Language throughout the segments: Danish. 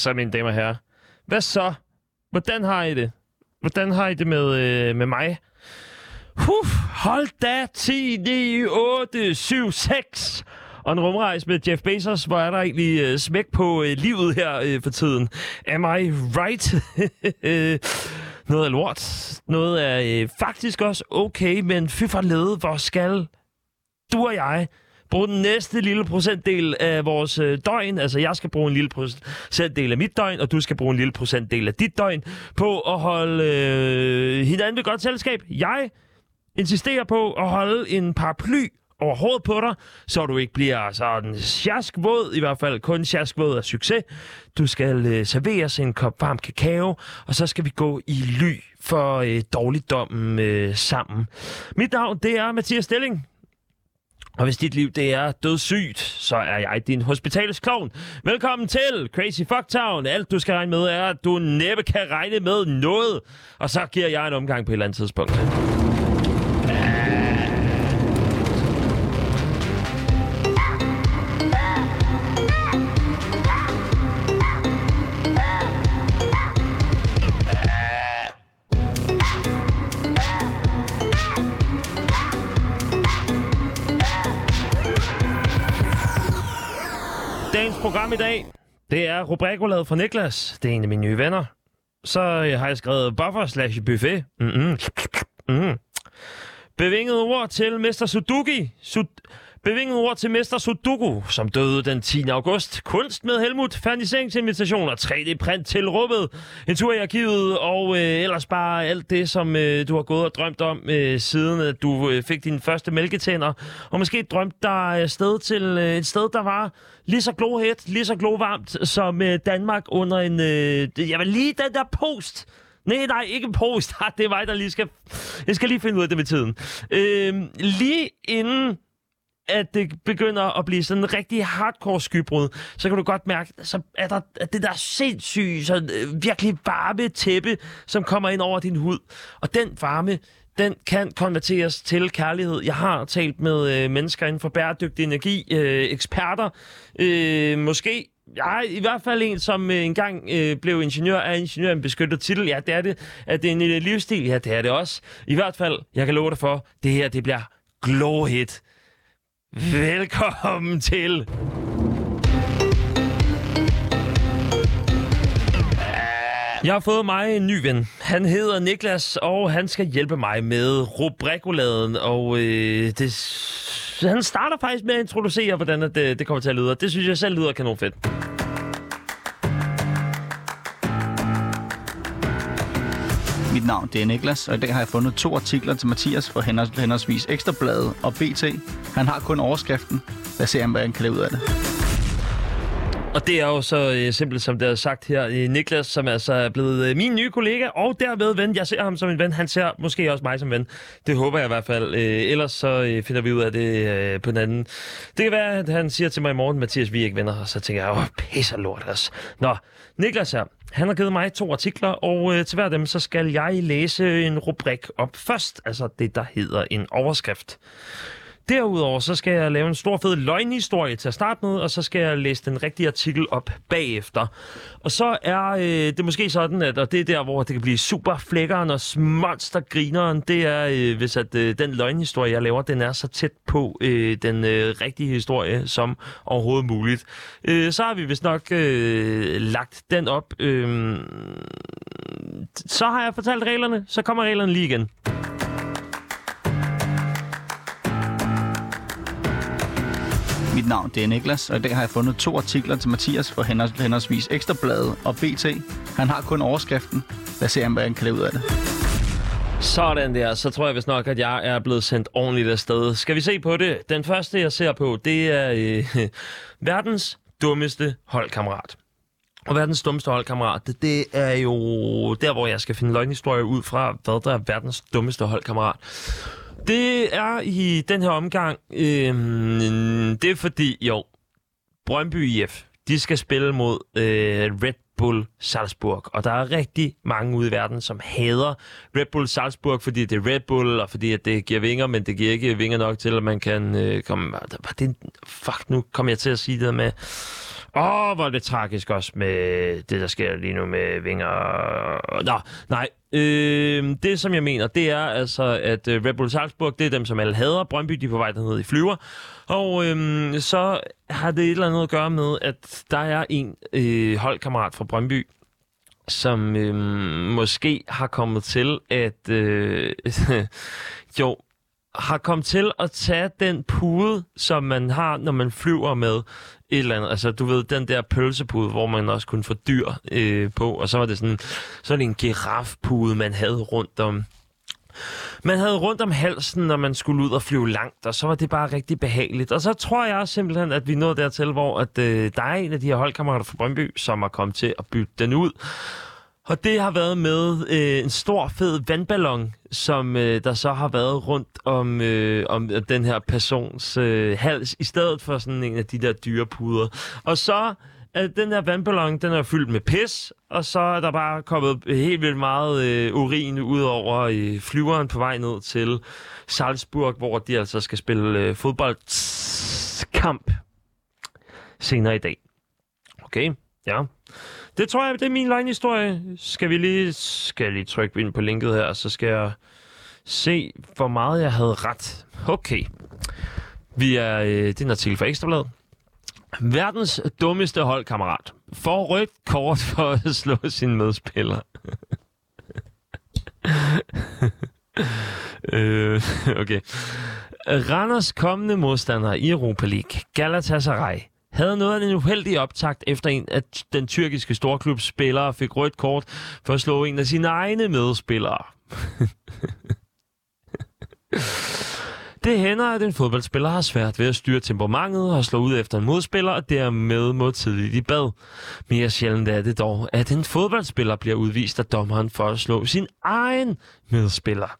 så, mine damer og herrer. Hvad så? Hvordan har I det? Hvordan har I det med, øh, med mig? Huh, hold da 10, 9, 8, 7, 6. Og en rumrejse med Jeff Bezos, hvor er der egentlig øh, smæk på øh, livet her øh, for tiden. Am I right? noget er lort. Noget er øh, faktisk også okay, men fy for lede, hvor skal du og jeg bruge den næste lille procentdel af vores øh, døgn. Altså, jeg skal bruge en lille procentdel af mit døgn, og du skal bruge en lille procentdel af dit døgn på at holde øh, hinanden ved godt selskab. Jeg insisterer på at holde en paraply over hovedet på dig, så du ikke bliver sådan sjaskvåd, i hvert fald kun sjaskvåd af succes. Du skal øh, serveres en kop varm kakao, og så skal vi gå i ly for øh, dårligdommen øh, sammen. Mit navn, det er Mathias Stilling. Og hvis dit liv det er dødssygt, så er jeg din hospitalsklovn. Velkommen til Crazy Fucktown. Alt du skal regne med er, at du næppe kan regne med noget. Og så giver jeg en omgang på et eller andet tidspunkt. Program i dag, det er rubrikolaget fra Niklas. Det er en af mine nye venner. Så øh, har jeg skrevet buffer slash buffet. Mm-hmm. mm-hmm. Mm. Bevinget ord til Mester Suzuki. Sud- Bevingede ord til Mester Sudoku, som døde den 10. august. Kunst med Helmut, ferniseringsinvitation og 3D-print til rummet. En tur i arkivet og øh, ellers bare alt det, som øh, du har gået og drømt om, øh, siden at du øh, fik dine første mælketænder. Og måske drømt dig øh, sted til øh, et sted, der var lige så glohæt, lige så glovarmt som øh, Danmark under en... Øh, jeg vil lige den der post Nej, nej, ikke post. Ah, det er mig, der lige skal... Jeg skal lige finde ud af det med tiden. Øh, lige inden at det begynder at blive sådan en rigtig hardcore skybrud, så kan du godt mærke, så er der det der sindssyge, så øh, virkelig varme tæppe, som kommer ind over din hud. Og den varme, den kan konverteres til kærlighed. Jeg har talt med øh, mennesker inden for bæredygtig energi, øh, eksperter, øh, måske Ja, i hvert fald en, som øh, engang øh, blev ingeniør, er ingeniør en beskyttet titel. Ja, det er det. Er det en øh, livsstil? Ja, det er det også. I hvert fald, jeg kan love dig for, det her, det bliver glow hit. Velkommen til. Jeg har fået mig en ny ven. Han hedder Niklas, og han skal hjælpe mig med rubrikoladen. Og øh, det, han starter faktisk med at introducere, hvordan det, øh, det kommer til at lyde. Det synes jeg selv lyder kanon fedt. Mit navn det er Niklas, og i dag har jeg fundet to artikler til Mathias fra henholdsvis Ekstrabladet og BT. Han har kun overskriften. Lad os se, hvad han kan lave ud af det. Og det er jo så øh, simpelt, som det er sagt her, øh, Niklas, som altså er blevet øh, min nye kollega, og derved ven. Jeg ser ham som en ven, han ser måske også mig som ven. Det håber jeg i hvert fald. Øh, ellers så øh, finder vi ud af det øh, på den anden. Det kan være, at han siger til mig i morgen, Mathias, vi er ikke venner, og så tænker jeg, åh, pisser lort altså. Nå, Niklas her, han har givet mig to artikler, og øh, til hver af dem, så skal jeg læse en rubrik op først, altså det, der hedder en overskrift. Derudover så skal jeg lave en stor fed løgnhistorie til at starte med, og så skal jeg læse den rigtige artikel op bagefter. Og så er øh, det måske sådan, at og det er der, hvor det kan blive super flækkeren og monstergrineren, det er, øh, hvis at øh, den løgnhistorie, jeg laver, den er så tæt på øh, den øh, rigtige historie som overhovedet muligt. Øh, så har vi vist nok øh, lagt den op. Øh, så har jeg fortalt reglerne, så kommer reglerne lige igen. Navn det er Niklas, og i dag har jeg fundet to artikler til Mathias for henholdsvis Ekstrabladet og BT. Han har kun overskriften. Lad os se, hvad han kan lave ud af det. Sådan der, så tror jeg vist nok, at jeg er blevet sendt ordentligt afsted. Skal vi se på det? Den første, jeg ser på, det er øh, verdens dummeste holdkammerat. Og verdens dummeste holdkammerat, det, det er jo der, hvor jeg skal finde løgnhistorier ud fra, hvad der er verdens dummeste holdkammerat. Det er i den her omgang, øh, det er fordi, jo, Brøndby IF, de skal spille mod øh, Red Bull Salzburg. Og der er rigtig mange ude i verden, som hader Red Bull Salzburg, fordi det er Red Bull, og fordi at det giver vinger, men det giver ikke vinger nok til, at man kan øh, komme... Det, fuck, nu kommer jeg til at sige det med Åh, hvor er det tragisk også med det, der sker lige nu med Vinger. Nå, nej. Øh, det, som jeg mener, det er altså, at øh, Red Bull Salzburg, det er dem, som alle hader. Brøndby, de er på vej derned i flyver. Og øh, så har det et eller andet at gøre med, at der er en øh, holdkammerat fra Brøndby, som øh, måske har kommet til at... Øh, jo, har kommet til at tage den pude, som man har, når man flyver med et eller andet. Altså, du ved, den der pølsepude, hvor man også kunne få dyr øh, på. Og så var det sådan, så det en girafpude, man havde rundt om. Man havde rundt om halsen, når man skulle ud og flyve langt, og så var det bare rigtig behageligt. Og så tror jeg simpelthen, at vi nåede dertil, hvor at, øh, der er en af de her holdkammerater fra Brøndby, som er kommet til at bytte den ud. Og det har været med øh, en stor, fed vandballon, som øh, der så har været rundt om, øh, om øh, den her persons øh, hals, i stedet for sådan en af de der dyrepuder. Og så er den her vandballon, den er fyldt med pis, og så er der bare kommet helt vildt meget øh, urin ud over øh, flyveren på vej ned til Salzburg, hvor de altså skal spille øh, fodboldkamp senere i dag. Okay, ja. Det tror jeg, det er min løgnhistorie. Skal vi lige, skal jeg lige trykke ind på linket her, så skal jeg se, hvor meget jeg havde ret. Okay. Vi er, øh, det er en artikel fra Ekstrabladet. Verdens dummeste holdkammerat får rødt kort for at slå sin medspiller. øh, okay. Randers kommende modstander i Europa League, Galatasaray, havde noget af en uheldig optakt efter en af den tyrkiske storklubs spillere fik rødt kort for at slå en af sine egne medspillere. Det hænder, at en fodboldspiller har svært ved at styre temperamentet og slå ud efter en modspiller, og dermed må tidligt i bad. Mere sjældent er det dog, at en fodboldspiller bliver udvist af dommeren for at slå sin egen medspiller.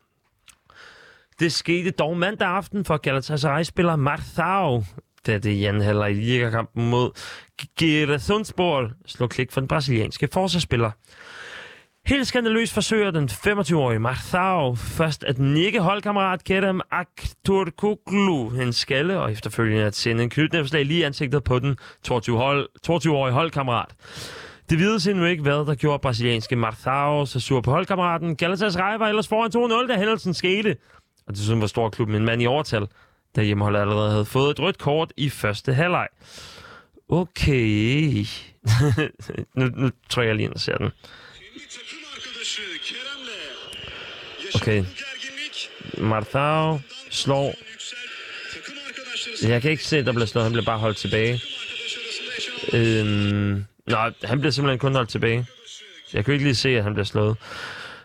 Det skete dog mandag aften for Galatasaray-spiller Marthau, da det i anden halvleg i ligakampen mod Giresundsborg slog klik for den brasilianske forsvarsspiller. Helt skandaløst forsøger den 25-årige Marthau først at nikke holdkammerat Kerem Akturkoglu en skalle, og efterfølgende at sende en knytnævslag lige i ansigtet på den 22-årige hold, 22 holdkammerat. Det vides endnu ikke, hvad der gjorde brasilianske Marthau så sur på holdkammeraten. Galatasaray var ellers foran 2-0, da hændelsen skete. Og det synes var stor klubben en mand i overtal, da hjemmeholdet allerede havde fået et rødt kort i første halvleg. Okay. nu, nu tror jeg lige ind og ser den. Okay. Marthau slår. Jeg kan ikke se, at der bliver slået. Han bliver bare holdt tilbage. Øhm, nej, han bliver simpelthen kun holdt tilbage. Jeg kan ikke lige se, at han bliver slået.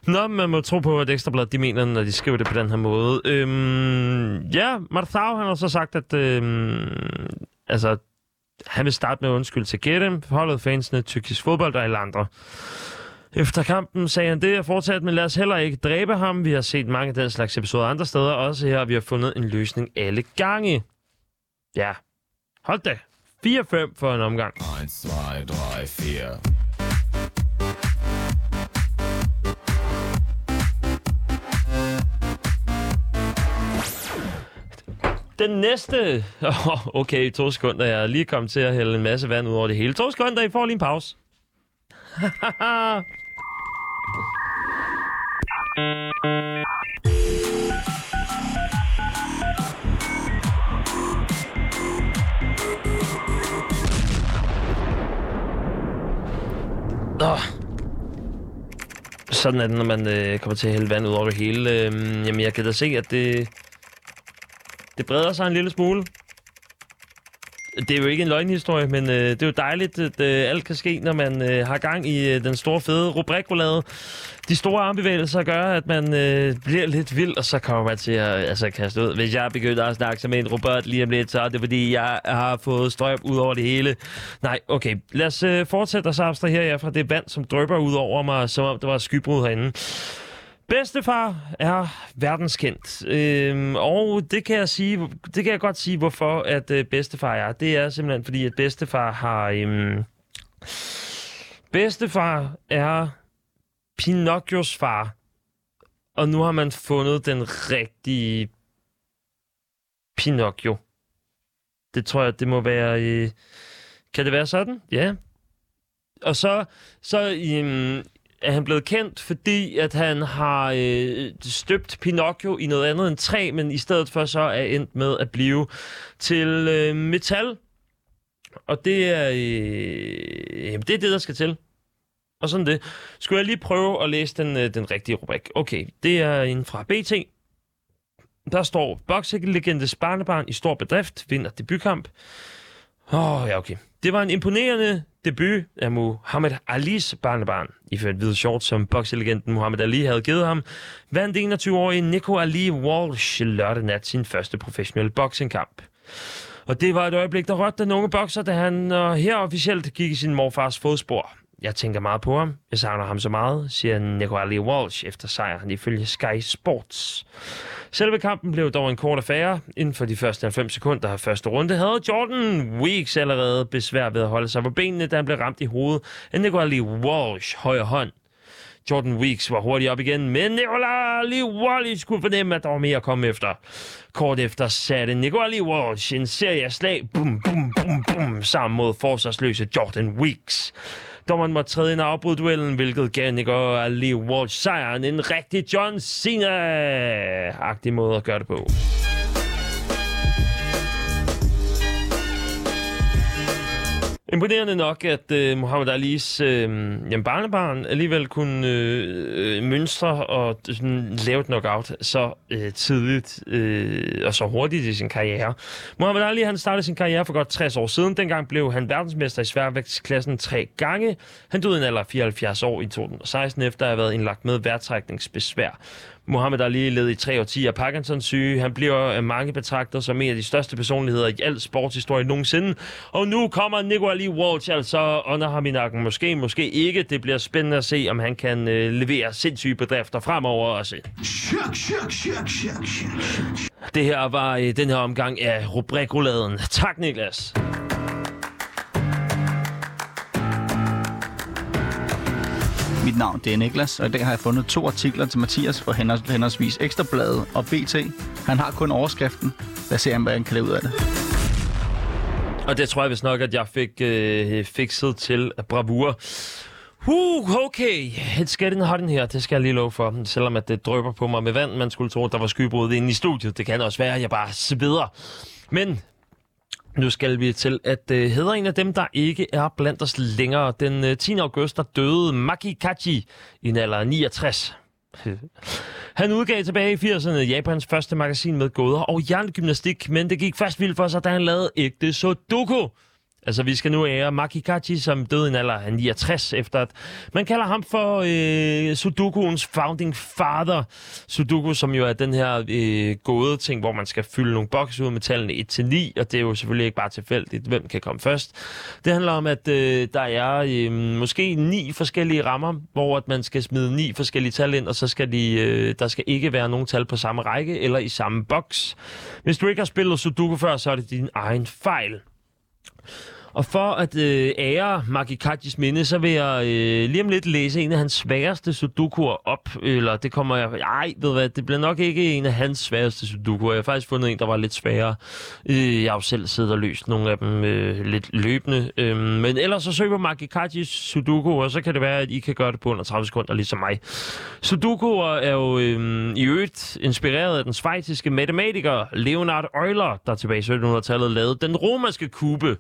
Nå, man må tro på, at Ekstrabladet de mener, når de skriver det på den her måde. Øhm, ja, Marthau, han har så sagt, at øhm, altså, han vil starte med undskyld til Gerdem, holdet fansene, tyrkisk fodbold og alle andre. Efter kampen sagde han det og fortsatte, men lad os heller ikke dræbe ham. Vi har set mange af den slags episoder andre steder, også her og vi har fundet en løsning alle gange. Ja, hold da. 4-5 for en omgang. 1, 2, 3, 4. Den næste... Oh, okay, to sekunder. Jeg er lige kommet til at hælde en masse vand ud over det hele. To sekunder, I får lige en pause. Nå. Sådan er det, når man øh, kommer til at hælde vand ud over det hele. Øh, jamen, jeg kan da se, at det, det breder sig en lille smule. Det er jo ikke en løgnhistorie, men øh, det er jo dejligt, at øh, alt kan ske, når man øh, har gang i øh, den store fede rubrikrolade. De store armbevægelser gør, at man øh, bliver lidt vild, og så kommer man til at altså, kaste ud. Hvis jeg begynder at snakke som en robot lige om lidt, så er det fordi, jeg har fået strøm ud over det hele. Nej, okay. Lad os øh, fortsætte og så fra det vand, som drøber ud over mig, som om det var skybrud herinde. Bedstefar er verdenskendt, øhm, og det kan jeg sige, det kan jeg godt sige, hvorfor at øh, bedstefar er. Det er simpelthen fordi, at bedstefar har... Øhm, bedstefar er Pinocchios far, og nu har man fundet den rigtige Pinocchio. Det tror jeg, det må være øh, Kan det være sådan? Ja. Og så, så øhm, er han blevet kendt, fordi at han har øh, støbt Pinocchio i noget andet end træ, men i stedet for så er endt med at blive til øh, metal. Og det er, øh, jamen, det er det, der skal til. Og sådan det. Skulle jeg lige prøve at læse den, øh, den rigtige rubrik? Okay, det er en fra BT. Der står, bokselegendes barnebarn i stor bedrift vinder debutkamp. Åh, oh, ja, okay. Det var en imponerende debut af Muhammad Alis barnebarn, iført hvide shorts, som bokselegenden Muhammad Ali havde givet ham, vandt 21-årige Nico Ali Walsh lørdag nat sin første professionelle boksingkamp. Og det var et øjeblik, der rørte den unge bokser, da han uh, her officielt gik i sin morfars fodspor. Jeg tænker meget på ham. Jeg savner ham så meget, siger Nico Ali Walsh efter sejren ifølge Sky Sports. Selve kampen blev dog en kort affære. Inden for de første 90 sekunder af første runde havde Jordan Weeks allerede besvær ved at holde sig på benene, da han blev ramt i hovedet af Nicolai Walsh højre hånd. Jordan Weeks var hurtigt op igen, men Nicolai Walsh kunne fornemme, at der var mere at komme efter. Kort efter satte Nicolai Walsh en serie af slag, bum, bum, bum, bum, sammen mod forsvarsløse Jordan Weeks. Dommeren måtte træde ind og afbryde duellen, hvilket gav Nico Ali Walsh sejren. En rigtig John Cena-agtig måde at gøre det på. Imponerende nok, at øh, Muhammad Alis øh, jamen, barnebarn alligevel kunne øh, mønstre og sådan, lave et knockout så øh, tidligt øh, og så hurtigt i sin karriere. Muhammad Ali han startede sin karriere for godt 60 år siden. Dengang blev han verdensmester i sværvægtsklassen tre gange. Han døde en alder af 74 år i 2016 efter at have været indlagt med værtrækningsbesvær. Muhammad Ali led i tre årtier af Parkinsons syge. Han bliver mange betragtet som en af de største personligheder i al sportshistorie nogensinde. Og nu kommer Nico Ali Walsh altså under ham i nakken. Måske, måske ikke. Det bliver spændende at se, om han kan øh, levere sindssyge bedrifter fremover også. Det her var øh, den her omgang af rubrikruladen. Tak, Niklas. Mit navn det er Niklas, og i dag har jeg fundet to artikler til Mathias fra henholdsvis Ekstrabladet og BT. Han har kun overskriften. Lad os se, hvad han kan lave ud af det. Og det tror jeg vist nok, at jeg fik øh, fikset til bravur. Uh, okay. It's getting hot in her. Det skal jeg lige love for. Selvom at det drøber på mig med vand. Man skulle tro, at der var skybrud inde i studiet. Det kan også være, at jeg bare sveder. Men nu skal vi til at øh, hedre en af dem, der ikke er blandt os længere. Den øh, 10. august, der døde Maki Kachi i en alder af 69. Han udgav tilbage i 80'erne Japans første magasin med gåder og jerngymnastik, men det gik først vildt for sig, da han lavede ægte Sudoku. Altså, vi skal nu ære Makikachi, som døde i en alder af 69, efter at man kalder ham for øh, Sudokuens founding father. Sudoku, som jo er den her øh, gåde ting, hvor man skal fylde nogle bokse ud med tallene 1-9, og det er jo selvfølgelig ikke bare tilfældigt, hvem kan komme først. Det handler om, at øh, der er øh, måske ni forskellige rammer, hvor at man skal smide ni forskellige tal ind, og så skal de, øh, der skal ikke være nogen tal på samme række eller i samme boks. Hvis du ikke har spillet Sudoku før, så er det din egen fejl. Og for at øh, ære Makikachis minde, så vil jeg øh, lige om lidt læse en af hans sværeste sudokuer op. Eller det kommer jeg... Ej, ved du hvad, det bliver nok ikke en af hans sværeste sudokuer. Jeg har faktisk fundet en, der var lidt sværere. Øh, jeg har jo selv siddet og løst nogle af dem øh, lidt løbende. Øh, men ellers så søg på Makikachis sudoku, og så kan det være, at I kan gøre det på under 30 sekunder, ligesom mig. Sudokuer er jo øh, i øvrigt inspireret af den svejtiske matematiker Leonard Euler, der tilbage i 1700-tallet lavede den romerske kube.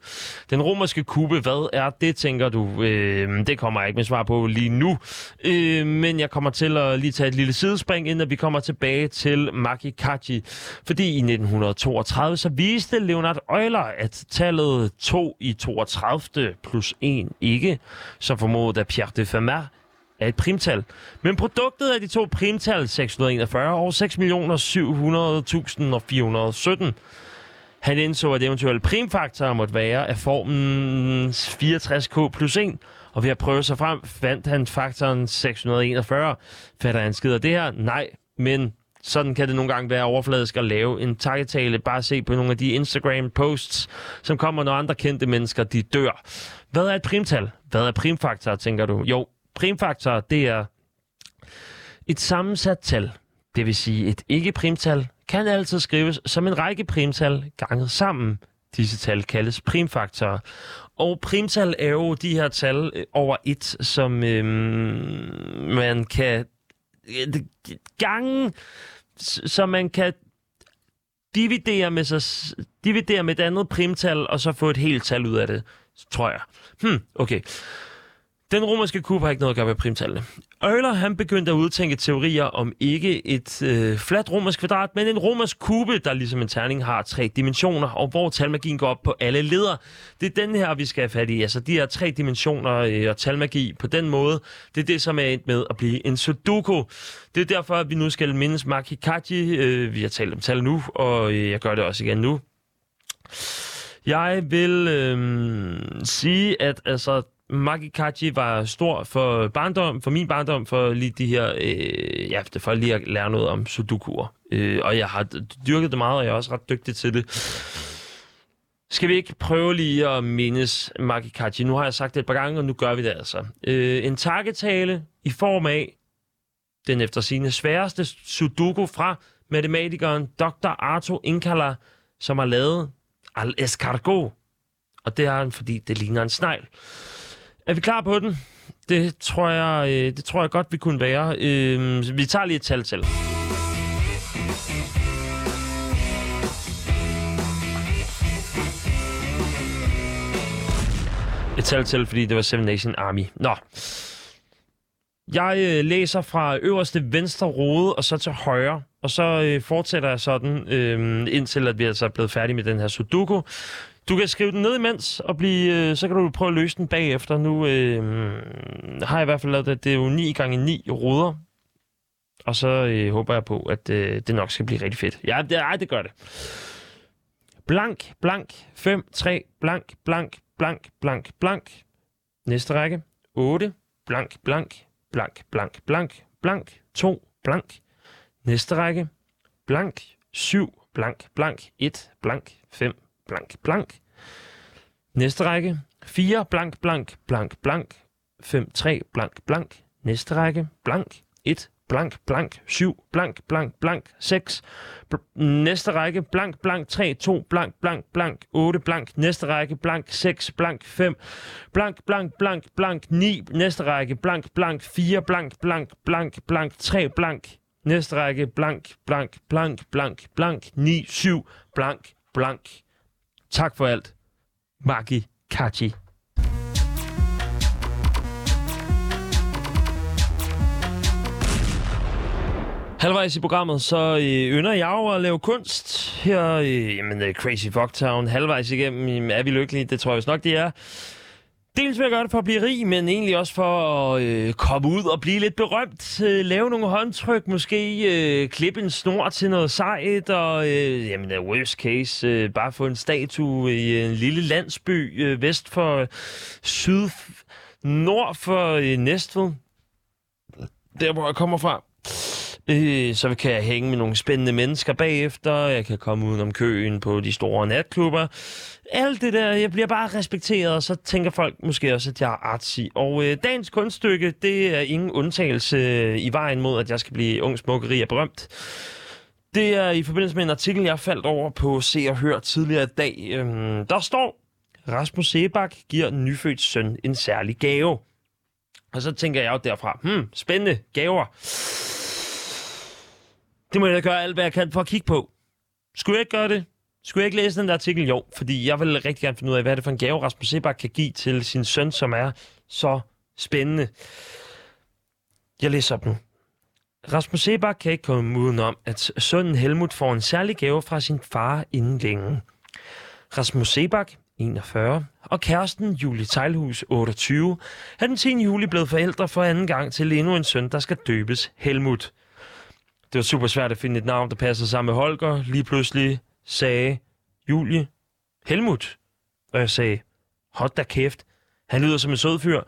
Den romerske kube, hvad er det, tænker du? Øh, det kommer jeg ikke med svar på lige nu. Øh, men jeg kommer til at lige tage et lille sidespring, inden vi kommer tilbage til Maki Kachi. Fordi i 1932, så viste Leonard Euler, at tallet 2 i 32 plus 1 ikke, som formodet af Pierre de Fermat, er et primtal. Men produktet af de to primtal, 641 og 6.700.417, han indså, at eventuelle primfaktorer måtte være af formen 64k plus 1, og ved at prøve sig frem, fandt han faktoren 641. Fatter han skider det her? Nej, men sådan kan det nogle gange være overfladisk at lave en takketale. Bare se på nogle af de Instagram-posts, som kommer, når andre kendte mennesker, de dør. Hvad er et primtal? Hvad er primfaktor, tænker du? Jo, primfaktor, det er et sammensat tal. Det vil sige, et ikke-primtal kan altid skrives som en række primtal ganget sammen. Disse tal kaldes primfaktorer. Og primtal er jo de her tal øh, over et, som øhm, man kan gange, så man kan dividere med, sig, dividere med et andet primtal, og så få et helt tal ud af det, tror jeg. Hmm, okay. Den romerske kube har ikke noget at gøre med primtallene. Euler han begyndte at udtænke teorier om ikke et øh, fladt romersk kvadrat, men en romersk kube, der ligesom en terning har tre dimensioner, og hvor talmagien går op på alle ledere. Det er den her, vi skal have fat i. Altså de her tre dimensioner øh, og talmagi på den måde, det er det, som er endt med at blive en sudoku. Det er derfor, at vi nu skal mindes Maki Kaji. Øh, vi har talt om tal nu, og øh, jeg gør det også igen nu. Jeg vil øh, sige, at altså, Maki var stor for barndom, for min barndom, for lige de her, øh, ja, for lige at lære noget om sudokuer. Øh, og jeg har dyrket det meget, og jeg er også ret dygtig til det. Skal vi ikke prøve lige at mindes Maki Nu har jeg sagt det et par gange, og nu gør vi det altså. Øh, en takketale i form af den efter sine sværeste sudoku fra matematikeren Dr. Arto Inkala, som har lavet al escargot. Og det er han, fordi det ligner en snegl. Er vi klar på den? Det tror jeg, øh, det tror jeg godt, vi kunne være. Øh, vi tager lige et tal til. Et tal til, fordi det var Seven Nation Army. Nå. Jeg øh, læser fra øverste venstre rode og så til højre, og så øh, fortsætter jeg sådan, øh, indtil at vi altså er blevet færdige med den her sudoku. Du kan skrive den ned imens, og blive, øh, så kan du prøve at løse den bagefter. Nu øh, har jeg i hvert fald lavet det. Det er jo 9 gange 9 ruder. Og så øh, håber jeg på, at øh, det nok skal blive rigtig fedt. Ja, det, ej, det gør det. Blank, blank, 5, 3, blank, blank, blank, blank, blank. Næste række. 8, blank, blank, blank, blank, blank, blank, 2, blank. Næste række. Blank, 7, blank, blank, 1, blank, 5, blank, blank. Næste række. 4, blank, blank, blank, blank, 5, 3, blank, blank. Næste række. Blank, 1, blank, blank, 7, blank, blank, blank, 6. Bl- næste række. Blank, blank, 3, 2, blank, blank, blank, 8, blank. Næste række. Blank, 6, blank, 5. Blank, blank, blank, blank, 9. Næste række. Blank, blank, 4, blank, blank, blank, blank, 3, blank. Næste række. Blank, blank, blank, blank, blank, 9, 7, blank, blank. Tak for alt. Maki Kachi. Halvvejs i programmet, så øh, ynder jeg jo at lave kunst. Her, øh, jamen, øh, Crazy Fucktown, halvvejs igennem, jamen, er vi lykkelige? Det tror jeg vist nok, det er. Dels vil jeg gøre det for at blive rig, men egentlig også for at øh, komme ud og blive lidt berømt. Øh, lave nogle håndtryk, måske øh, klippe en snor til noget sejt, og øh, jamen, worst case, øh, bare få en statue i en lille landsby øh, vest for syd, nord for øh, Næstved. Der, hvor jeg kommer fra. Øh, så kan jeg hænge med nogle spændende mennesker bagefter. Jeg kan komme udenom køen på de store natklubber. Alt det der, jeg bliver bare respekteret, og så tænker folk måske også, at jeg er artsy. Og øh, dagens kunststykke, det er ingen undtagelse øh, i vejen mod, at jeg skal blive ung, smukkeri og berømt. Det er i forbindelse med en artikel, jeg faldt over på Se og Hør tidligere i dag. Øhm, der står, Rasmus Sebak giver nyfødt søn en særlig gave. Og så tænker jeg jo derfra, hmm, spændende gaver. Det må jeg da gøre alt, hvad jeg kan for at kigge på. Skulle jeg ikke gøre det? Skulle jeg ikke læse den der artikel? Jo, fordi jeg vil rigtig gerne finde ud af, hvad er det for en gave, Rasmus Sebak kan give til sin søn, som er så spændende. Jeg læser op nu. Rasmus Sebak kan ikke komme udenom, at sønnen Helmut får en særlig gave fra sin far inden længe. Rasmus Sebak, 41, og kæresten Julie Tejlhus, 28, er den 10. juli blevet forældre for anden gang til endnu en søn, der skal døbes Helmut. Det var super svært at finde et navn, der passede sammen med Holger. Lige pludselig sagde Julie Helmut. Og jeg sagde, hold da kæft. Han lyder som en sød fyr.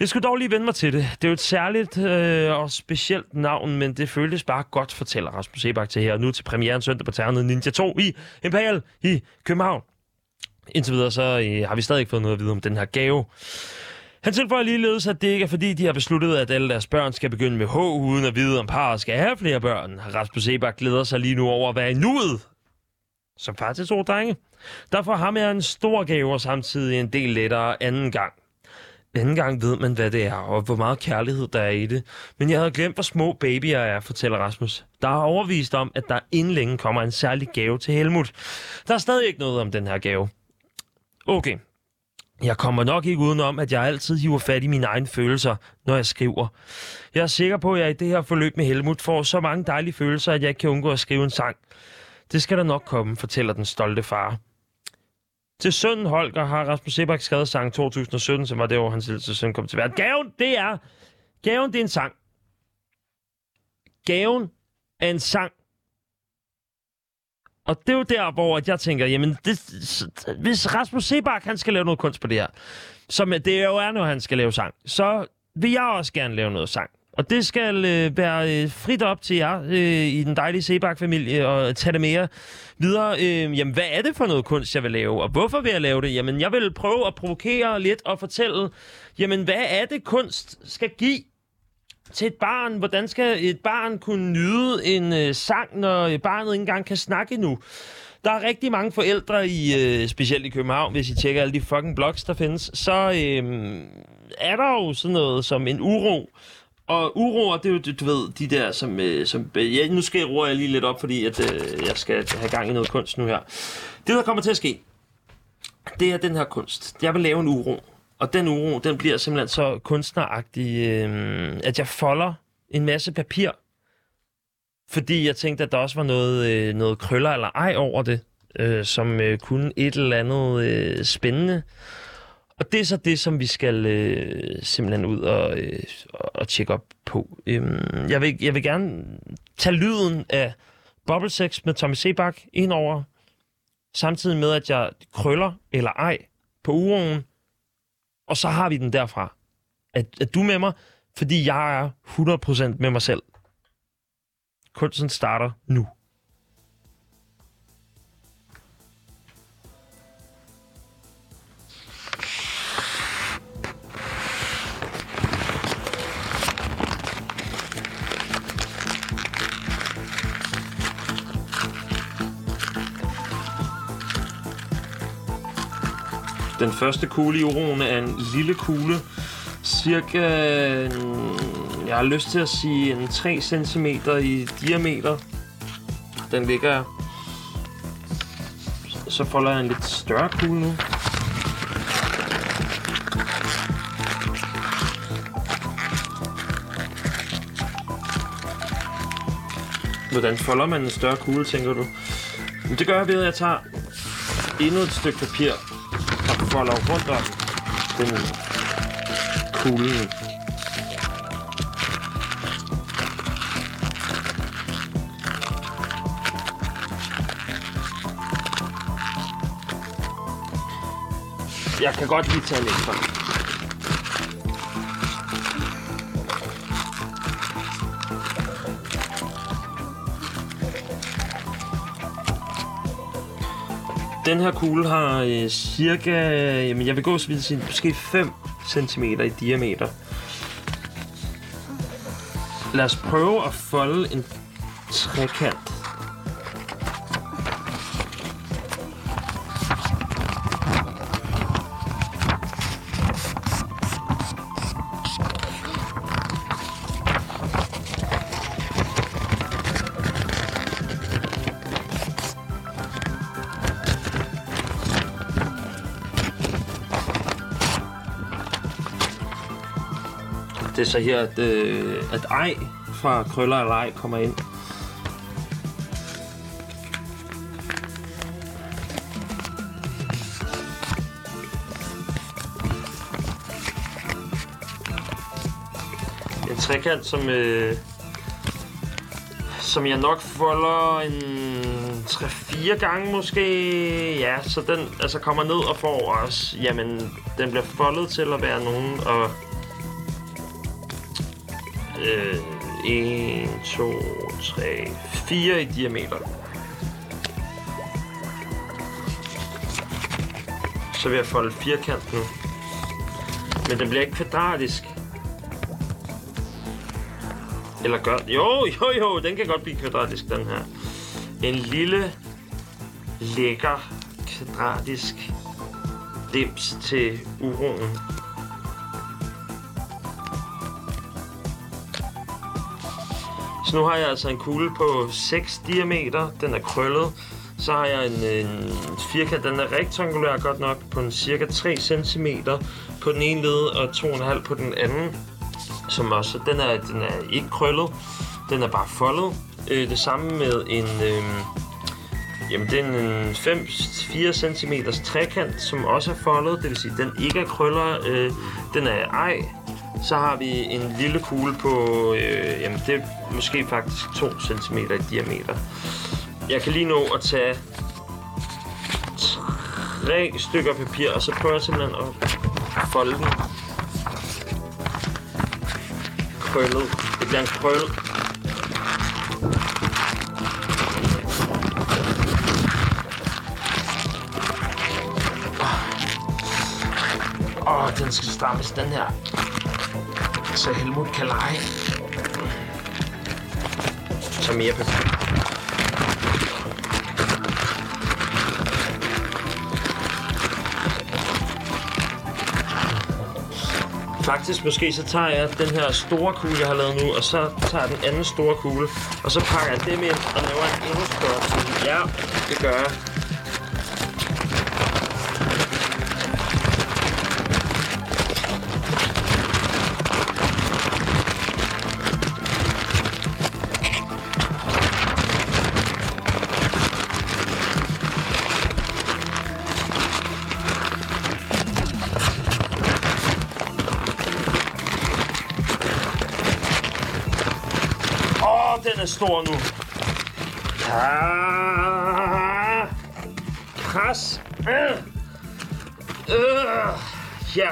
Jeg skulle dog lige vende mig til det. Det er jo et særligt øh, og specielt navn, men det føltes bare godt, fortæller Rasmus Sebak til her. Og Nu til premieren søndag på Ternet Ninja 2 i Imperial i København. Indtil videre så øh, har vi stadig ikke fået noget at vide om den her gave. Han tilføjer ligeledes, at det ikke er fordi, de har besluttet, at alle deres børn skal begynde med H, uden at vide, om parret skal have flere børn. Rasmus Sebak glæder sig lige nu over at være i nuet som far til to drenge. Derfor har jeg en stor gave og samtidig en del lettere anden gang. Anden gang ved man, hvad det er, og hvor meget kærlighed der er i det. Men jeg havde glemt, hvor små babyer er, fortæller Rasmus. Der er overvist om, at der inden længe kommer en særlig gave til Helmut. Der er stadig ikke noget om den her gave. Okay. Jeg kommer nok ikke udenom, at jeg altid hiver fat i mine egne følelser, når jeg skriver. Jeg er sikker på, at jeg i det her forløb med Helmut får så mange dejlige følelser, at jeg ikke kan undgå at skrive en sang. Det skal der nok komme, fortæller den stolte far. Til sønnen Holger har Rasmus Sebak skrevet sang 2017, som var det år, hans lille søn kom til verden. Gaven, det er... Gaven, det er en sang. Gaven er en sang. Og det er jo der, hvor at jeg tænker, jamen, det, hvis Rasmus Sebak, han skal lave noget kunst på det her, som det jo er, når han skal lave sang, så vil jeg også gerne lave noget sang. Og det skal øh, være øh, frit op til jer øh, i den dejlige Sebak-familie og tage det mere videre. Øh, jamen, hvad er det for noget kunst, jeg vil lave? Og hvorfor vil jeg lave det? Jamen, jeg vil prøve at provokere lidt og fortælle, jamen, hvad er det, kunst skal give til et barn? Hvordan skal et barn kunne nyde en øh, sang, når barnet ikke engang kan snakke nu? Der er rigtig mange forældre, i, øh, specielt i København, hvis I tjekker alle de fucking blogs, der findes, så øh, er der jo sådan noget som en uro. Og uroer, det er jo, du, ved, de der, som... Øh, som øh, ja, nu skal jeg roer jeg lige lidt op, fordi at, øh, jeg skal have gang i noget kunst nu her. Det, der kommer til at ske, det er den her kunst. Jeg vil lave en uro. Og den uro, den bliver simpelthen så kunstneragtig, øh, at jeg folder en masse papir. Fordi jeg tænkte, at der også var noget, øh, noget krøller eller ej over det, øh, som øh, kunne et eller andet øh, spændende. Og det er så det, som vi skal øh, simpelthen ud og, øh, og tjekke op på. Øhm, jeg, vil, jeg vil gerne tage lyden af Bubble Sex med Tommy Sebak ind over, samtidig med, at jeg krøller eller ej på uroen, og så har vi den derfra. At, at du med mig, fordi jeg er 100% med mig selv. Kunsten starter nu. Den første kugle i uroen er en lille kugle, cirka, mm, jeg har lyst til at sige en 3 cm i diameter. Den ligger, så folder jeg en lidt større kugle nu. Hvordan folder man en større kugle, tænker du? Men det gør jeg ved, at jeg tager endnu et stykke papir og folder rundt om den kuglen. Jeg kan godt lige tage en ekstra. Den her kugle har øh, cirka, jamen jeg vil gå så vidt sige, måske 5 cm i diameter. Lad os prøve at folde en trekant. Altså så her, at, øh, at ej fra krøller eller ej kommer ind. En trekant, som, øh, som jeg nok folder en 3-4 gange måske. Ja, så den altså kommer ned og får også, jamen, den bliver foldet til at være nogen og øh, 1, 2, 3, 4 i diameter. Så vil jeg folde firkant nu. Men den bliver ikke kvadratisk. Eller gør... Jo, jo, jo, den kan godt blive kvadratisk, den her. En lille lækker kvadratisk dims til uroen. Så nu har jeg altså en kugle på 6 diameter. Den er krøllet. Så har jeg en, en firkant, den er rektangulær godt nok, på en cirka 3 cm på den ene led og 2,5 på den anden. Som også, den er, den er ikke krøllet, den er bare foldet. Øh, det samme med en, øh, jamen det er en 5-4 cm trekant, som også er foldet, det vil sige, den ikke er krøller, øh, den er ej. Så har vi en lille kugle på, øh, jamen det er måske faktisk 2 cm i diameter. Jeg kan lige nå at tage tre stykker papir, og så prøver jeg simpelthen at folde den. Krøllet. Det bliver en krøl. Åh, oh, den skal strammes, den her. Så Helmut kan lege. Så mere papir. Faktisk måske så tager jeg den her store kugle, jeg har lavet nu, og så tager jeg den anden store kugle, og så pakker jeg dem ind og laver en endnu større kugle. Ja, det gør jeg. Er stor nu. Ah, Kras. Øh. Øh. Ja.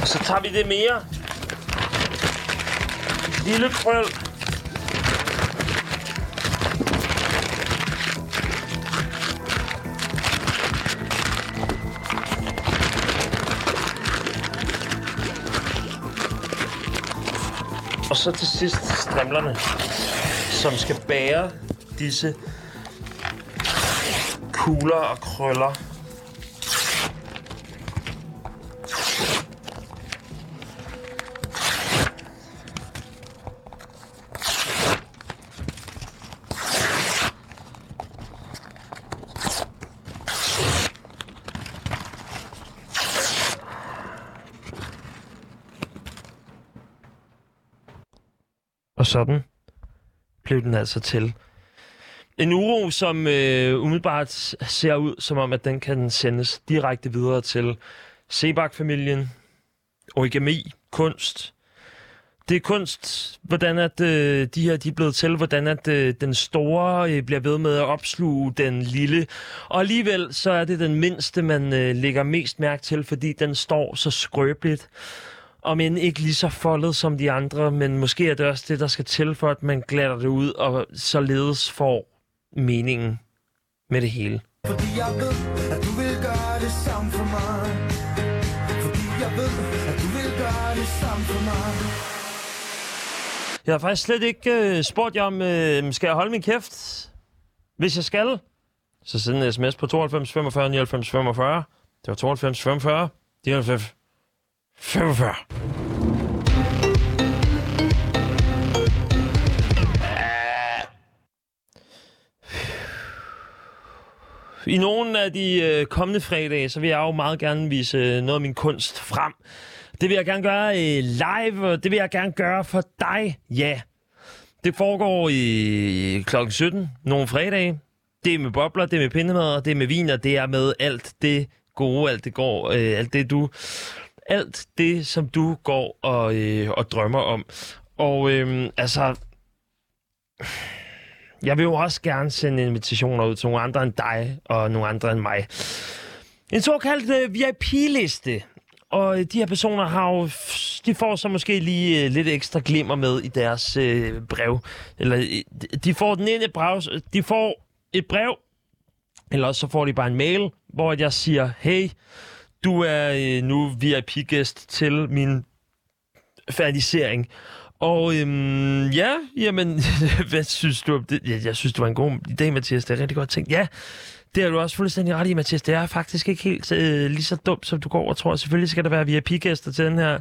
Og så tager vi det mere. Lille krøl. Så til sidst strimlerne, som skal bære disse kugler og krøller. Og sådan blev den altså til. En uro, som øh, umiddelbart ser ud som om, at den kan sendes direkte videre til Sebak-familien, origami, kunst. Det er kunst, hvordan at øh, de her de er blevet til, hvordan at øh, den store øh, bliver ved med at opsluge den lille. Og alligevel så er det den mindste, man øh, lægger mest mærke til, fordi den står så skrøbeligt. Om end ikke lige så foldet som de andre, men måske er det også det, der skal til for, at man glatter det ud, og således får meningen med det hele. Fordi jeg ved, at du vil gøre det samme for mig Fordi jeg ved, at du vil gøre det samme for mig Jeg har faktisk slet ikke øh, spurgt jer om, øh, skal jeg holde min kæft? Hvis jeg skal, så send en sms på 92 45 99 45. Det var 92 45 99 45. I nogle af de øh, kommende fredage, så vil jeg jo meget gerne vise øh, noget af min kunst frem. Det vil jeg gerne gøre øh, live, og det vil jeg gerne gøre for dig, ja. Det foregår i øh, klokken 17, nogle fredage. Det er med bobler, det er med pindemad, det er med vin, og det er med alt det gode, alt det går, øh, alt det du, alt det som du går og, øh, og drømmer om. Og øh, altså, jeg vil jo også gerne sende invitationer ud til nogle andre end dig og nogle andre end mig. En såkaldt øh, VIP-liste. Og øh, de her personer har jo, de får så måske lige øh, lidt ekstra glimmer med i deres øh, brev. Eller øh, de får den ene brev, øh, de får et brev, eller også så får de bare en mail, hvor jeg siger, hey, du er øh, nu VIP-gæst til min færdigisering. Og øhm, ja, jamen, hvad synes du om det? Jeg, jeg synes, du var en god idé, Mathias. Det er rigtig godt tænkt. Ja, det er du også fuldstændig ret i, Mathias. Det er faktisk ikke helt øh, lige så dumt, som du går og tror. Selvfølgelig skal der være VIP-gæster til den her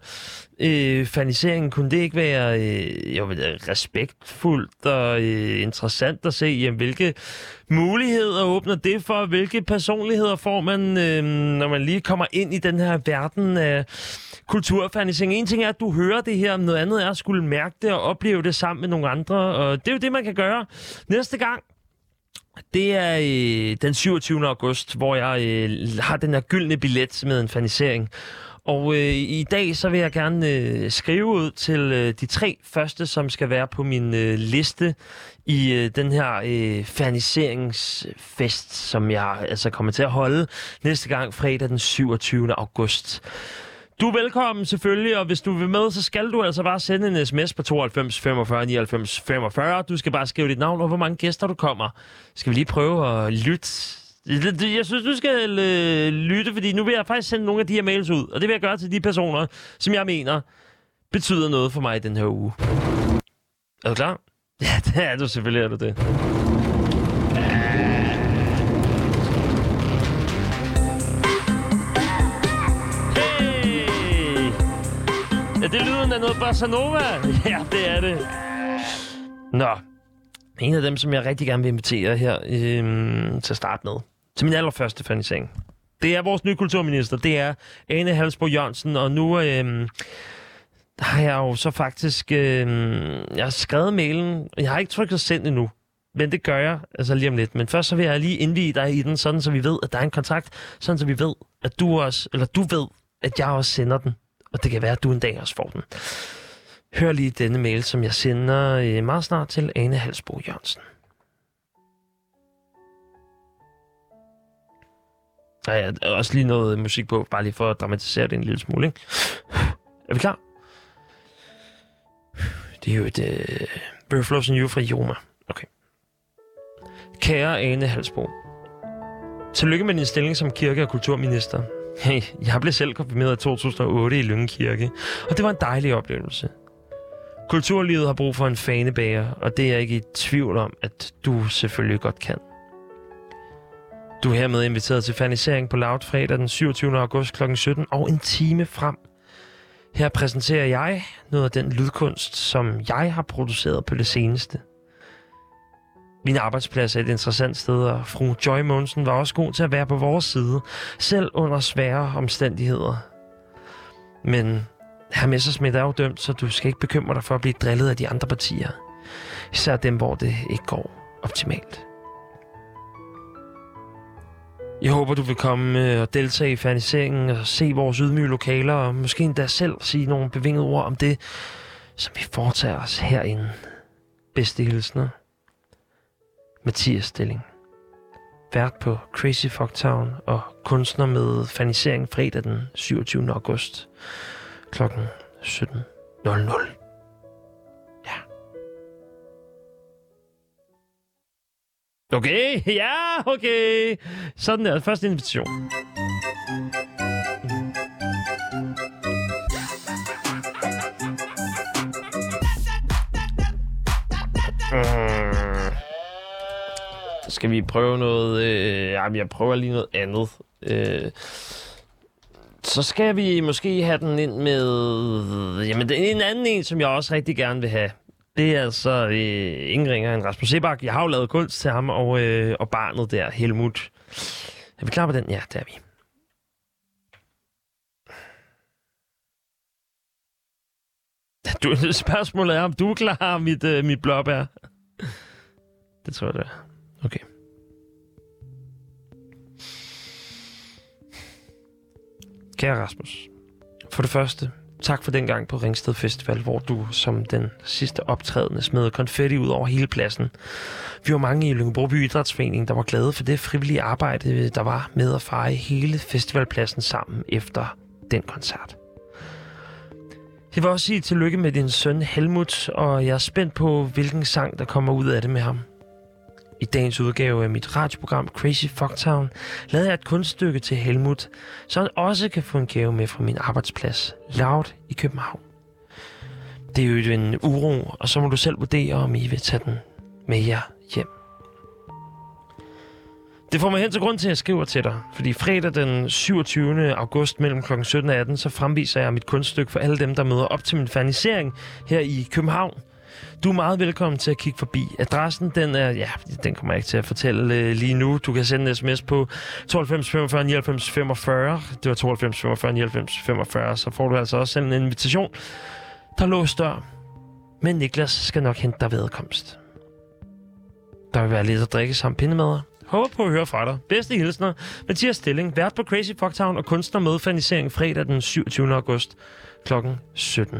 øh, fanisering. Kunne det ikke være øh, jo, respektfuldt og øh, interessant at se, jamen, hvilke muligheder åbner det for? Hvilke personligheder får man, øh, når man lige kommer ind i den her verden af kulturfanisering? En ting er, at du hører det her, noget andet er at skulle mærke det og opleve det sammen med nogle andre. Og det er jo det, man kan gøre næste gang det er øh, den 27. august, hvor jeg øh, har den her gyldne billet med en fanisering. Og øh, i dag så vil jeg gerne øh, skrive ud til øh, de tre første, som skal være på min øh, liste i øh, den her øh, faniseringsfest, som jeg altså kommer til at holde næste gang fredag den 27. august. Du er velkommen selvfølgelig, og hvis du vil med, så skal du altså bare sende en sms på 92 45 99 45. Du skal bare skrive dit navn og hvor mange gæster du kommer. Skal vi lige prøve at lytte? Jeg synes, du skal øh, lytte, fordi nu vil jeg faktisk sende nogle af de her mails ud. Og det vil jeg gøre til de personer, som jeg mener betyder noget for mig den her uge. Er du klar? Ja, det er du selvfølgelig, er du det. Det noget bossa nova? Ja, det er det. Nå, en af dem, som jeg rigtig gerne vil invitere her øhm, til at starte med. Til min allerførste fanisering. Det er vores nye kulturminister. Det er Ane Halsbo Jørgensen, og nu øhm, har jeg jo så faktisk... Øhm, jeg har skrevet mailen. Jeg har ikke trykket send endnu. Men det gør jeg altså lige om lidt. Men først så vil jeg lige indvige dig i den, sådan så vi ved, at der er en kontakt. Sådan så vi ved, at du også, eller du ved, at jeg også sender den. Og det kan være, at du en dag også får den. Hør lige denne mail, som jeg sender øh, meget snart til Ane Halsbo Jørgensen. Der er også lige noget musik på, bare lige for at dramatisere det en lille smule. Ikke? Er vi klar? Det er jo et øh, River Flows fra Joma. Okay. Kære Ane Halsbo. Tillykke med din stilling som kirke- og kulturminister. Hey, jeg blev selv konfirmeret i 2008 i Lyngen Kirke, og det var en dejlig oplevelse. Kulturlivet har brug for en fanebager, og det er jeg ikke i tvivl om, at du selvfølgelig godt kan. Du er hermed inviteret til fanisering på Loud fredag den 27. august kl. 17 og en time frem. Her præsenterer jeg noget af den lydkunst, som jeg har produceret på det seneste. Min arbejdsplads er et interessant sted, og fru Joy Monsen var også god til at være på vores side, selv under svære omstændigheder. Men Herr Messersmith er jo dømt, så du skal ikke bekymre dig for at blive drillet af de andre partier. Især dem, hvor det ikke går optimalt. Jeg håber, du vil komme øh, og deltage i ferniseringen og se vores ydmyge lokaler, og måske endda selv sige nogle bevingede ord om det, som vi foretager os herinde. Bedste hilsner. Mathias Stilling. Vært på Crazy Fucktown og kunstner med fanisering fredag den 27. august klokken 17.00. Ja. Okay, ja, okay. Sådan der. Første invitation. Skal vi prøve noget? Øh, jamen, jeg prøver lige noget andet. Øh, så skal vi måske have den ind med... Jamen, det er en anden en, som jeg også rigtig gerne vil have. Det er altså øh, ingen ringer end Rasmus Sebak. Jeg har jo lavet kunst til ham og, øh, og barnet der, Helmut. Er vi klar på den? Ja, det er vi. Du, spørgsmålet er, om du er klar, mit, øh, mit blåbær. Det tror jeg, det er. Okay. Kære Rasmus, for det første, tak for den gang på Ringsted Festival, hvor du som den sidste optrædende smed konfetti ud over hele pladsen. Vi var mange i Lyngborg Idrætsforening, der var glade for det frivillige arbejde, der var med at feje hele festivalpladsen sammen efter den koncert. Jeg vil også sige tillykke med din søn Helmut, og jeg er spændt på, hvilken sang, der kommer ud af det med ham. I dagens udgave af mit radioprogram Crazy Fucktown lavede jeg et kunststykke til Helmut, så han også kan få en gave med fra min arbejdsplads, Loud i København. Det er jo en uro, og så må du selv vurdere, om I vil tage den med jer hjem. Det får mig hen til grund til, at jeg skriver til dig, fordi fredag den 27. august mellem kl. 17 og 18, så fremviser jeg mit kunststykke for alle dem, der møder op til min fernisering her i København. Du er meget velkommen til at kigge forbi. Adressen, den er, ja, den kommer jeg ikke til at fortælle øh, lige nu. Du kan sende en sms på 92 45 99 45. Det var 92 45 99 45. Så får du altså også sendt en invitation. Der låst dør. Men Niklas skal nok hente dig vedkomst. Der vil være lidt at drikke sammen pindemad. Håber på at høre fra dig. Bedste hilsner. Mathias Stilling, vært på Crazy Fucktown og kunstner medfanisering fredag den 27. august kl. 17.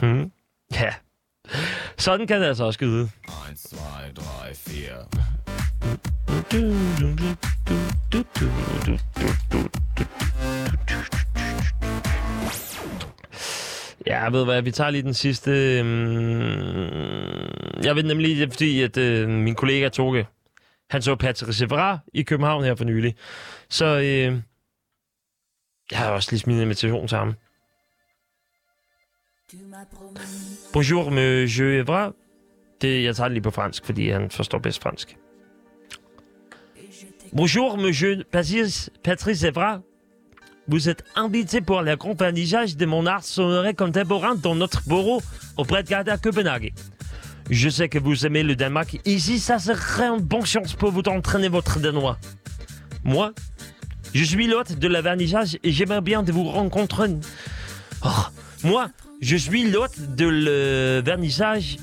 Hmm. Ja. Sådan kan det altså også skyde. 1, 2, 3, 4. Ja, ved hvad, vi tager lige den sidste... Øhm, jeg ved nemlig, det fordi, at øh, min kollega Toge, han så Patrice Evra i København her for nylig. Så øh... jeg har også lige smidt en invitation til ham. Bonjour, monsieur Evra. Det, jeg tager det lige på fransk, fordi han forstår bedst. Bonjour, monsieur Patrice, Evra. Vous êtes invité pour le vernissage de mon art sonore contemporain dans notre bureau auprès de à Copenhague. Je sais que vous aimez le Danemark. Ici, ça serait une bonne chance pour vous d'entraîner votre danois. Moi, je suis l'hôte de la vernissage et j'aimerais bien de vous rencontrer. Oh, moi, je suis l'hôte de le vernissage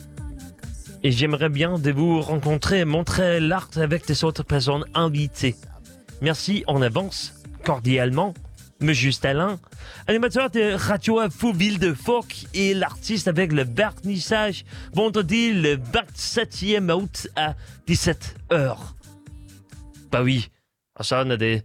et j'aimerais bien de vous rencontrer montrer l'art avec des autres personnes invitées. Merci en avance, cordialement, Monsieur Stalin, animateur de Radio Info Ville de Folk et l'artiste avec le vernissage vendredi le 27e août à 17h. Bah oui, og sådan er det.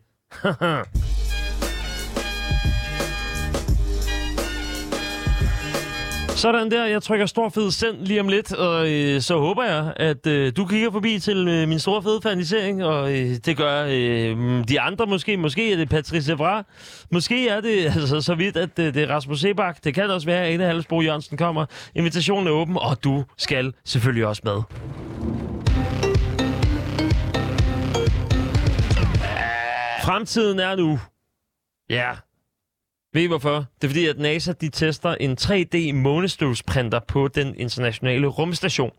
Sådan der, jeg trykker stor fed send lige om lidt, og øh, så håber jeg, at øh, du kigger forbi til øh, min store fede fanisering, og øh, det gør øh, de andre måske. Måske er det Patrice Evra. Måske er det altså, så vidt, at øh, det er Rasmus Sebak. Det kan også være, at Ane Halsbro Jørgensen kommer. Invitationen er åben, og du skal selvfølgelig også med. Fremtiden er nu. Ja, ved I hvorfor? Det er fordi, at NASA de tester en 3D-månestøvsprinter på den internationale rumstation.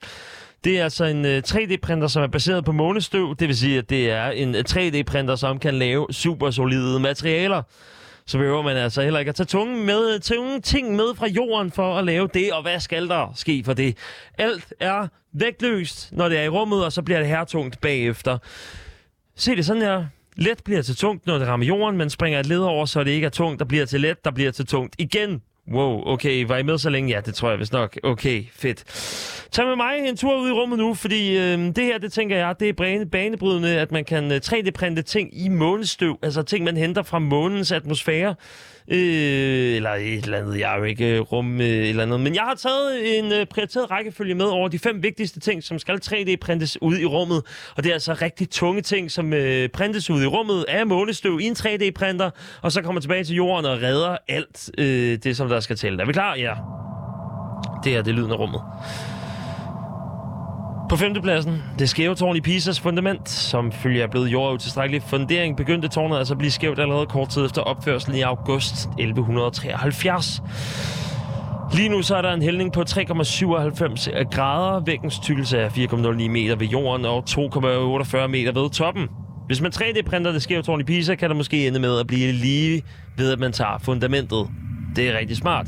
Det er altså en øh, 3D-printer, som er baseret på månestøv. Det vil sige, at det er en øh, 3D-printer, som kan lave super solide materialer. Så behøver man altså heller ikke at tage tunge, med, øh, tunge ting med fra jorden for at lave det. Og hvad skal der ske for det? Alt er vægtløst, når det er i rummet, og så bliver det hertungt bagefter. Se det sådan her. Let bliver til tungt, når det rammer jorden, men springer et led over, så det ikke er tungt, der bliver til let, der bliver til tungt igen. Wow, okay, var I med så længe? Ja, det tror jeg vist nok. Okay, fedt. Tag med mig en tur ud i rummet nu, fordi øh, det her, det tænker jeg, det er bane, banebrydende, at man kan øh, 3D-printe ting i månestøv, altså ting, man henter fra månens atmosfære. Øh, eller et eller andet, jeg er jo ikke øh, rum øh, eller andet. Men jeg har taget en øh, prioriteret rækkefølge med over de fem vigtigste ting, som skal 3D-printes ud i rummet. Og det er altså rigtig tunge ting, som øh, printes ud i rummet af månestøv i en 3D-printer, og så kommer tilbage til jorden og redder alt øh, det, som der skal til. Er vi klar? Ja. Det her, det er lyden af rummet. På femtepladsen, det skæve tårn i Pisas fundament, som følge er blevet jord utilstrækkelig fundering, begyndte tårnet altså at blive skævt allerede kort tid efter opførselen i august 1173. Lige nu så er der en hældning på 3,97 grader, væggens tykkelse er 4,09 meter ved jorden og 2,48 meter ved toppen. Hvis man 3D-printer det skæve tårn i Pisa, kan det måske ende med at blive lige ved, at man tager fundamentet. Det er rigtig smart.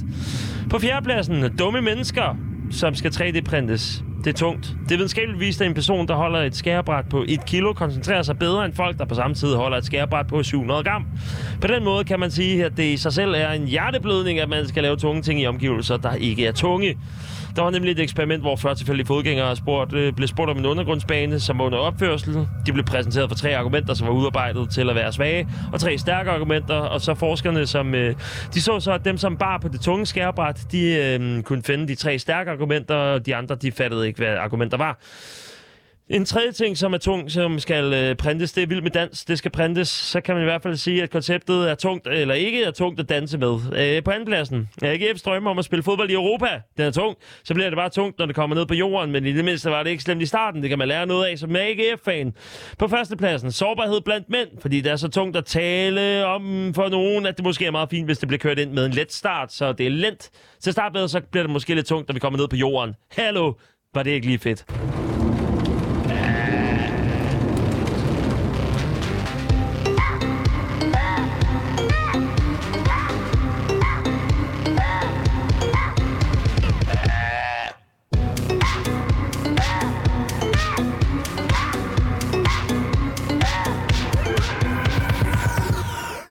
På fjerdepladsen, dumme mennesker, som skal 3D-printes. Det er tungt. Det er videnskabeligt vist, at en person, der holder et skærebræt på 1 kilo, koncentrerer sig bedre end folk, der på samme tid holder et skærebræt på 700 gram. På den måde kan man sige, at det i sig selv er en hjerteblødning, at man skal lave tunge ting i omgivelser, der ikke er tunge. Der var nemlig et eksperiment, hvor 40 tilfældige fodgængere spurgt, øh, blev spurgt om en undergrundsbane, som var under opførsel. De blev præsenteret for tre argumenter, som var udarbejdet til at være svage, og tre stærke argumenter. Og så forskerne, som øh, de så så, at dem, som bar på det tunge skærebræt, de øh, kunne finde de tre stærke argumenter, og de andre, de fattede ikke, hvad argumenter var. En tredje ting, som er tung, som skal øh, printes, det er vild med dans. Det skal printes. Så kan man i hvert fald sige, at konceptet er tungt, eller ikke er tungt at danse med. Øh, på andenpladsen. AGF's drømme om at spille fodbold i Europa. Den er tung. Så bliver det bare tungt, når det kommer ned på jorden. Men i det mindste var det ikke slemt i starten. Det kan man lære noget af som AGF-fan. På førstepladsen. Sårbarhed blandt mænd. Fordi det er så tungt at tale om for nogen, at det måske er meget fint, hvis det bliver kørt ind med en let start. Så det er lent. Til start med, så bliver det måske lidt tungt, når vi kommer ned på jorden. Hallo, var det ikke lige fedt?